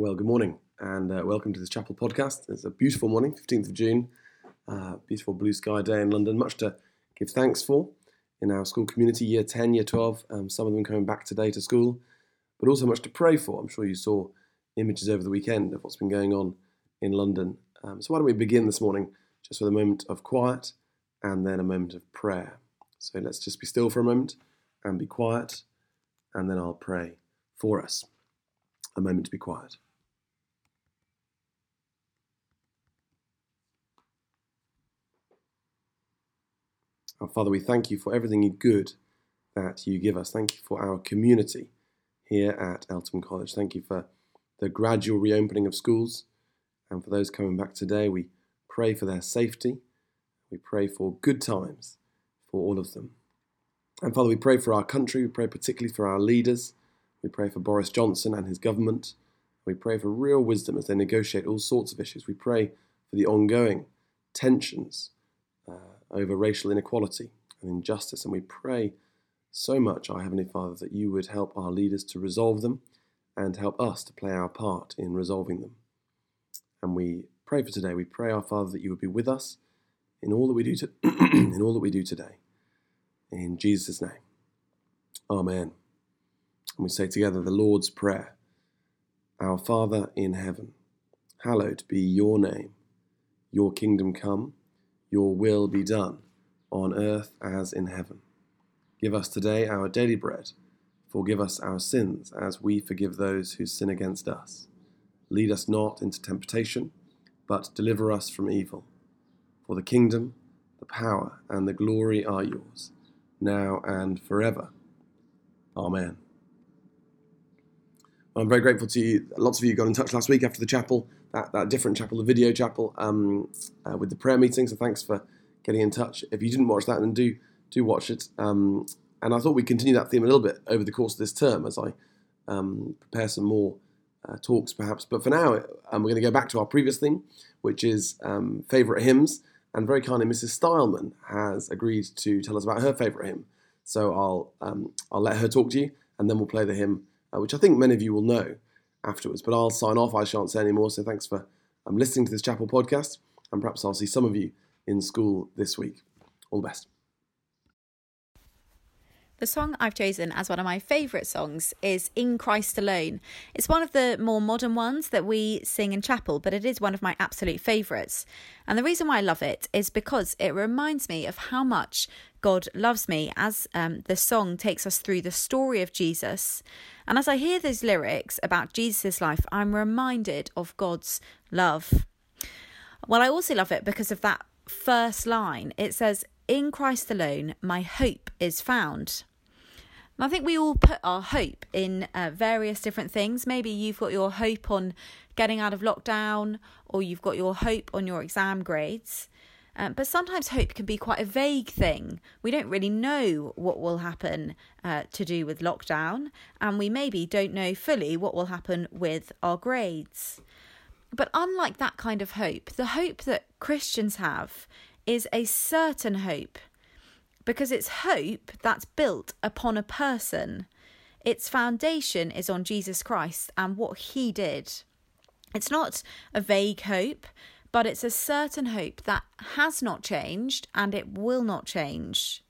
Well, good morning and uh, welcome to this chapel podcast. It's a beautiful morning, 15th of June, uh, beautiful blue sky day in London. Much to give thanks for in our school community, year 10, year 12, um, some of them coming back today to school, but also much to pray for. I'm sure you saw images over the weekend of what's been going on in London. Um, so, why don't we begin this morning just with a moment of quiet and then a moment of prayer? So, let's just be still for a moment and be quiet, and then I'll pray for us. A moment to be quiet. Our Father, we thank you for everything good that you give us. Thank you for our community here at Eltham College. Thank you for the gradual reopening of schools. And for those coming back today, we pray for their safety. We pray for good times for all of them. And Father, we pray for our country. We pray particularly for our leaders. We pray for Boris Johnson and his government. We pray for real wisdom as they negotiate all sorts of issues. We pray for the ongoing tensions uh, over racial inequality and injustice. And we pray so much, our Heavenly Father, that you would help our leaders to resolve them and help us to play our part in resolving them. And we pray for today. We pray, our Father, that you would be with us in all that we do to, in all that we do today. In Jesus' name. Amen. And we say together the Lord's Prayer. Our Father in heaven, hallowed be your name. Your kingdom come your will be done, on earth as in heaven. Give us today our daily bread. Forgive us our sins, as we forgive those who sin against us. Lead us not into temptation, but deliver us from evil. For the kingdom, the power, and the glory are yours, now and forever. Amen. I'm very grateful to you. Lots of you got in touch last week after the chapel that, that different chapel, the video chapel, um, uh, with the prayer meeting. So thanks for getting in touch. If you didn't watch that, then do do watch it. Um, and I thought we'd continue that theme a little bit over the course of this term as I um, prepare some more uh, talks, perhaps. But for now, um, we're going to go back to our previous theme, which is um, favourite hymns. And very kindly, Mrs. Stileman has agreed to tell us about her favourite hymn. So I'll um, I'll let her talk to you, and then we'll play the hymn, uh, which I think many of you will know afterwards. But I'll sign off. I shan't say any more. So thanks for um, listening to this chapel podcast, and perhaps I'll see some of you in school this week. All the best. The song I've chosen as one of my favourite songs is In Christ Alone. It's one of the more modern ones that we sing in chapel, but it is one of my absolute favourites. And the reason why I love it is because it reminds me of how much God loves me as um, the song takes us through the story of Jesus. And as I hear those lyrics about Jesus' life, I'm reminded of God's love. Well, I also love it because of that first line. It says, In Christ alone, my hope is found. I think we all put our hope in uh, various different things. Maybe you've got your hope on getting out of lockdown, or you've got your hope on your exam grades. Um, but sometimes hope can be quite a vague thing. We don't really know what will happen uh, to do with lockdown, and we maybe don't know fully what will happen with our grades. But unlike that kind of hope, the hope that Christians have is a certain hope because it's hope that's built upon a person. Its foundation is on Jesus Christ and what he did. It's not a vague hope, but it's a certain hope that has not changed and it will not change.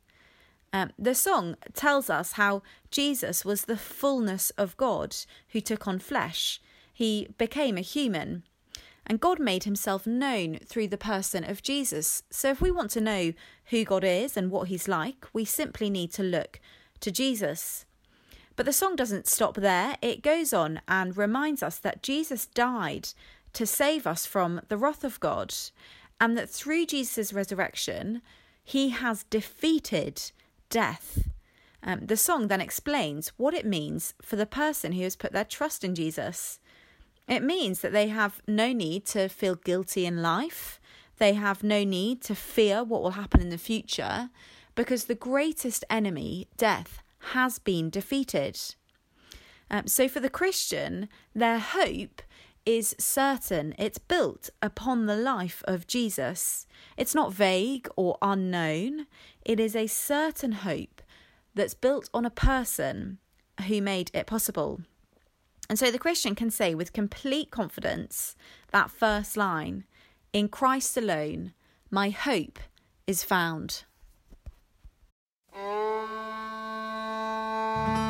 Um, the song tells us how Jesus was the fullness of God who took on flesh. He became a human. And God made himself known through the person of Jesus. So if we want to know who God is and what he's like, we simply need to look to Jesus. But the song doesn't stop there. It goes on and reminds us that Jesus died to save us from the wrath of God, and that through Jesus' resurrection, he has defeated death. Um, the song then explains what it means for the person who has put their trust in Jesus. It means that they have no need to feel guilty in life. They have no need to fear what will happen in the future because the greatest enemy, death, has been defeated. Um, so for the Christian, their hope is certain. It's built upon the life of Jesus. It's not vague or unknown. It is a certain hope that's built on a person who made it possible. And so the Christian can say with complete confidence that first line In Christ alone, my hope is found.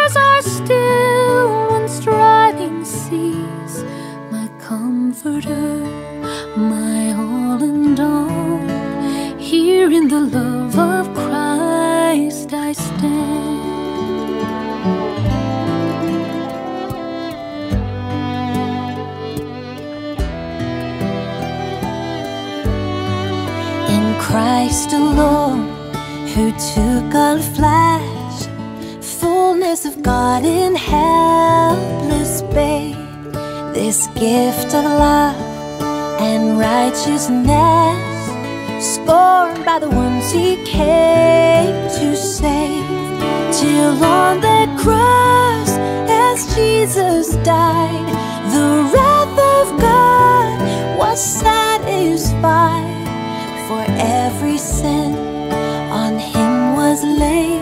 comforter, my all and all. Here in the love of Christ I stand. In Christ alone, who took on flesh, fullness of God in helpless babe this gift of love and righteousness, scorned by the ones he came to save. Till on that cross, as Jesus died, the wrath of God was satisfied. For every sin on him was laid.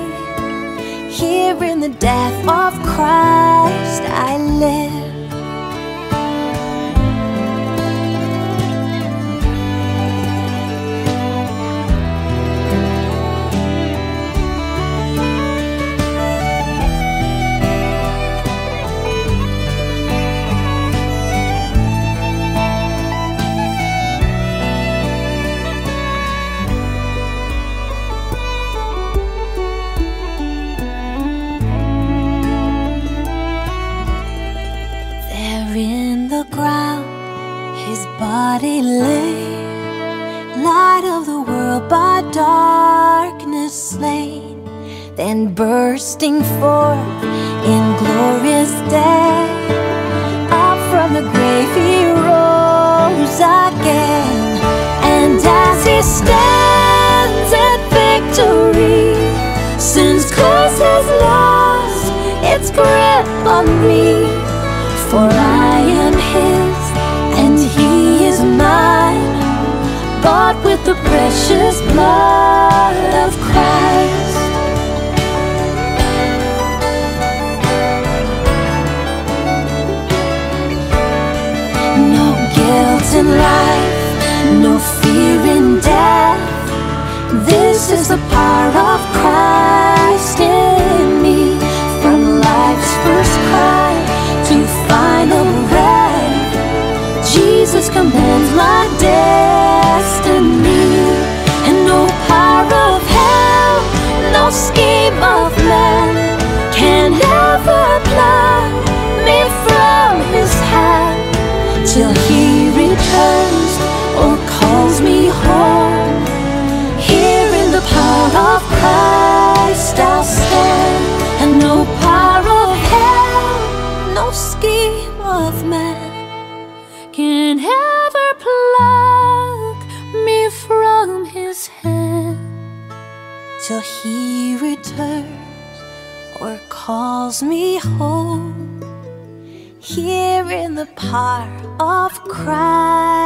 Here in the death of Christ light of the world by darkness slain, then bursting forth in glorious day. Up from the grave he rose again, and as he stands at victory, sin's curse has lost its grip on me, for I with the precious blood of Christ. No guilt in life, no fear in death. This is the till He returns or calls me home. Here in the power of Christ I'll stand, and no power of hell, no scheme of man can ever pluck me from his hand till he returns or calls me home. The power of Christ,